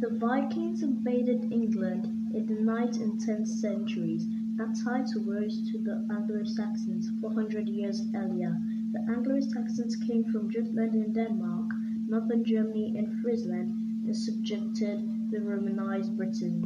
The Vikings invaded England in the ninth and tenth centuries. That title rose to the Anglo-Saxons 400 years earlier. The Anglo-Saxons came from Jutland in Denmark, northern Germany and Friesland, and subjected the Romanized Britons.